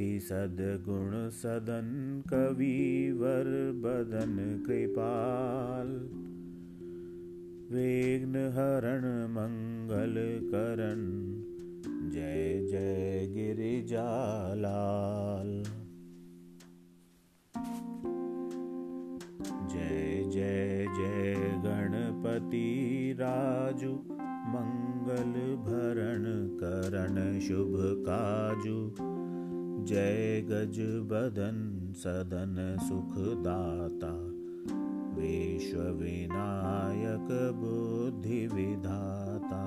सद्गुण सदन कविवर बदन कृपाल। विघ्न हरण मंगल करण जय जय गिरिजालाल। जय जय जय गणपति राजू मंगल भरण करण शुभ काजू जय गज बदन सदन सुखदाता। विश्व विनायक बुद्धि विधाता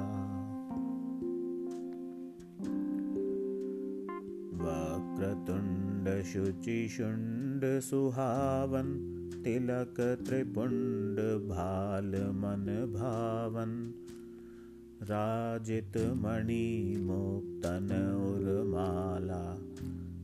वक्रतुण्ड शुचिशुण्ड सुहावन तिलक त्रिपुण्ड भाल मन भावन। राजित मणि मुक्तन उर्माला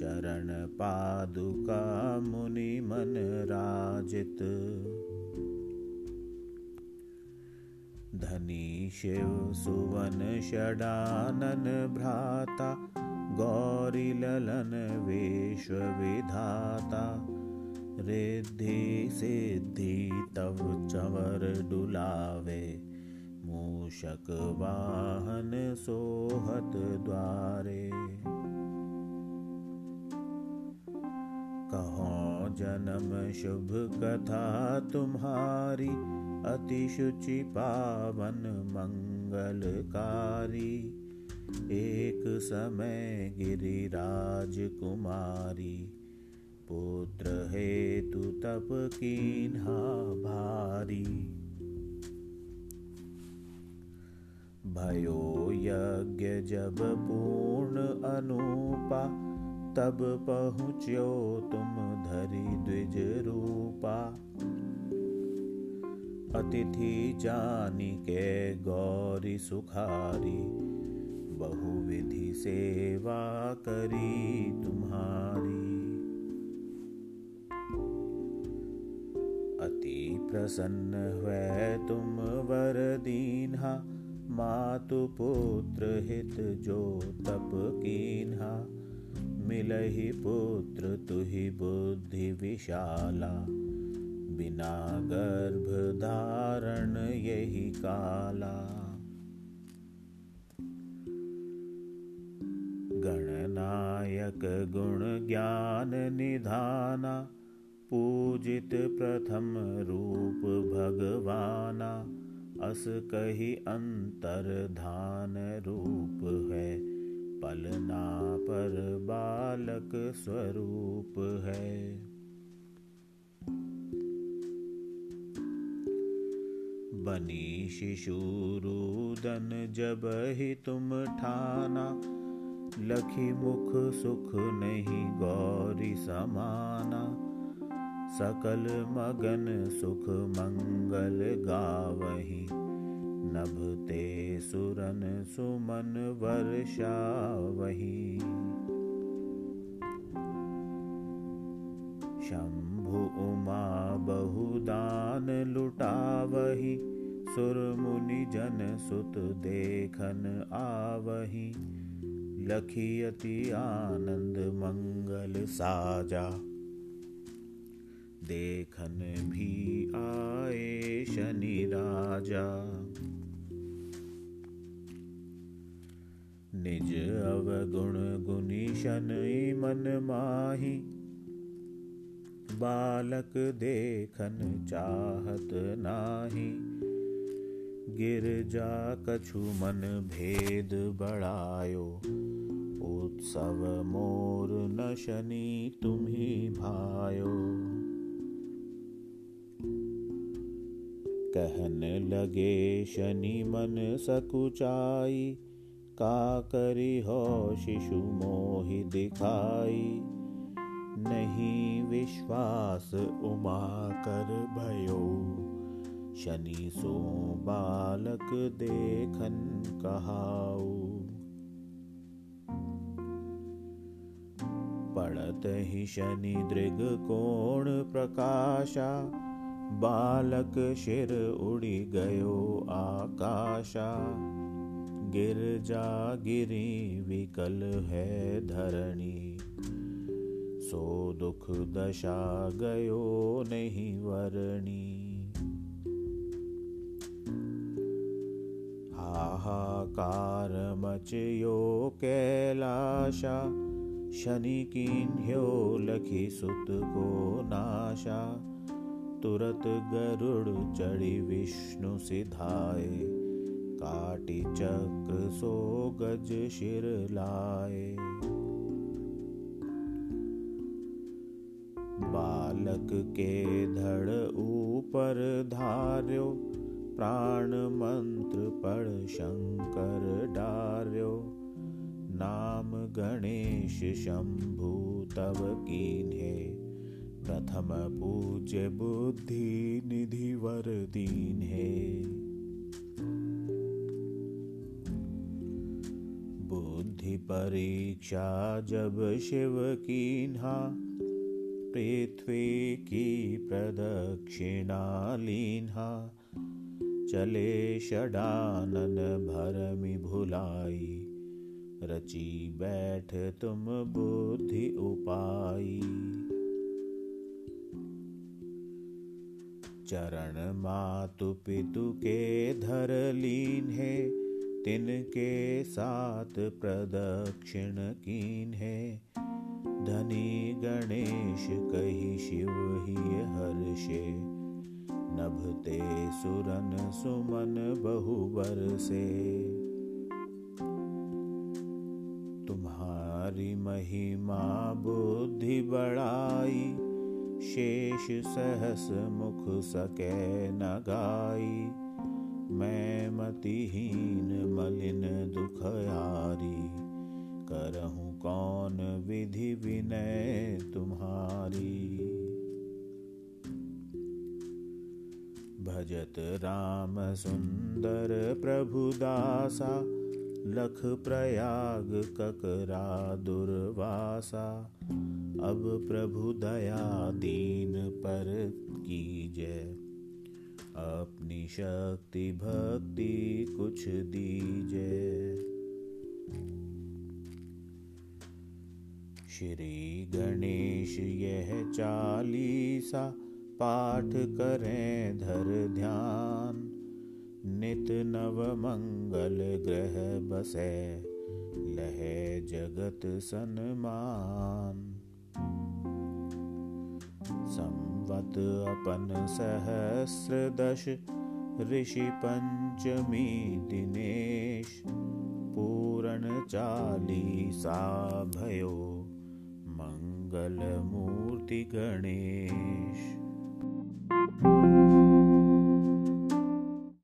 चरण पादुका मुनि मन राजित। धनी शिव सुवन षडानन भ्राता गौरी ललन विधाता। रिद्धि सिद्धि तव चवर डुलावे मूषक वाहन सोहत द्वारे कहो, जन्म शुभ कथा तुम्हारी, अति शुचि पावन मंगलकारी। एक समय गिरिराज कुमारी, पुत्र हेतु तप कीन्हा भारी। भयो यज्ञ जब पूर्ण अनुपा तब पहुँच्यो तुम धरी द्विज रूपा। अतिथि जानी के गौरी सुखारी, बहुविधि सेवा करी तुम्हारी। अति प्रसन्न हुए तुम वर दीन्हा मातु पुत्र हित जो तप कीन्हा। मिलहि पुत्र तुहि बुद्धि विशाला बिना गर्भ धारण यही काला। गणनायक गुण ज्ञान निधाना पूजित प्रथम रूप भगवाना अस कही अंतर धान रूप बालक स्वरूप है। बनी शिशुरुदन जब ही तुम ठाना, लखी मुख सुख नहीं गौरी समाना। सकल मगन सुख मंगल गावही, नभते सुरन सुमन वर्षा वही शंभु उमा बहुदान लुटावही सुर मुनि जन सुत देखन आवही। लखियति आनंद मंगल साजा, देखन भी आए शनि राजा। निज अवगुण गुनी शनि मन माही बालक देखन चाहत नाही। गिरजा कछु मन भेद बढ़ायो उत्सव मोर न शनि तुम्ही भायो। कहन लगे शनि मन सकुचाई। का करी हो शिशु मोहि दिखाई। नहीं विश्वास उमा कर भयो। शनि सो बालक देखन कहाऊ पड़त ही शनि दृग कोण प्रकाशा, बालक शिर उड़ी गयो आकाशा। गिर जा गिरी विकल है धरणी। सो दुख दशा गयो नहीं वरणी। हाहाकार मचयो कैलाशा शनि कीन्ह्यो लखी सुत को नाशा तुरत गरुड़ चढ़ी विष्णु सिधाए काटी चक्र सो गज शिर लाए बालक के धड़ ऊपर धार्यो, प्राण मंत्र पढ़ शंकर डार्यो। नाम गणेश शंभु तब कीन्हे, प्रथम पूज्य बुद्धि निधि वर दीन है बुद्धि परीक्षा जब शिव कीन्हा पृथ्वी की प्रदक्षिणा लीन्हा चले षडानन भरमि भुलाई, रची बैठ तुम बुद्धि उपाई। चरण मातु पितु के धर लीन है, तिनके साथ प्रदक्षिण कीन है। धनी गणेश, कही शिव ही हर्षे। नभते सुरन सुमन बहुबर से तुम्हारी महिमा बुद्धि बढ़ाई शेष सहस मुख सके न गाई। मैं मतिहीन मलिन दुखयारी करहूँ कौन विधि विनय तुम्हारी? भजत राम सुंदर प्रभुदासा लख प्रयाग ककरा दुर्वासा। अब प्रभु दया दीन पर कीजय अपनी शक्ति भक्ति कुछ दीजय श्री गणेश, यह चालीसा पाठ करें धर ध्यान। नित नव मंगल ग्रह बसे, लह जगत सन्मान। संवत अपन सहस्र दश ऋषि पंचमी दिनेश। पूर्ण चालीसा भयो। मङ्गलमूर्ति गणेश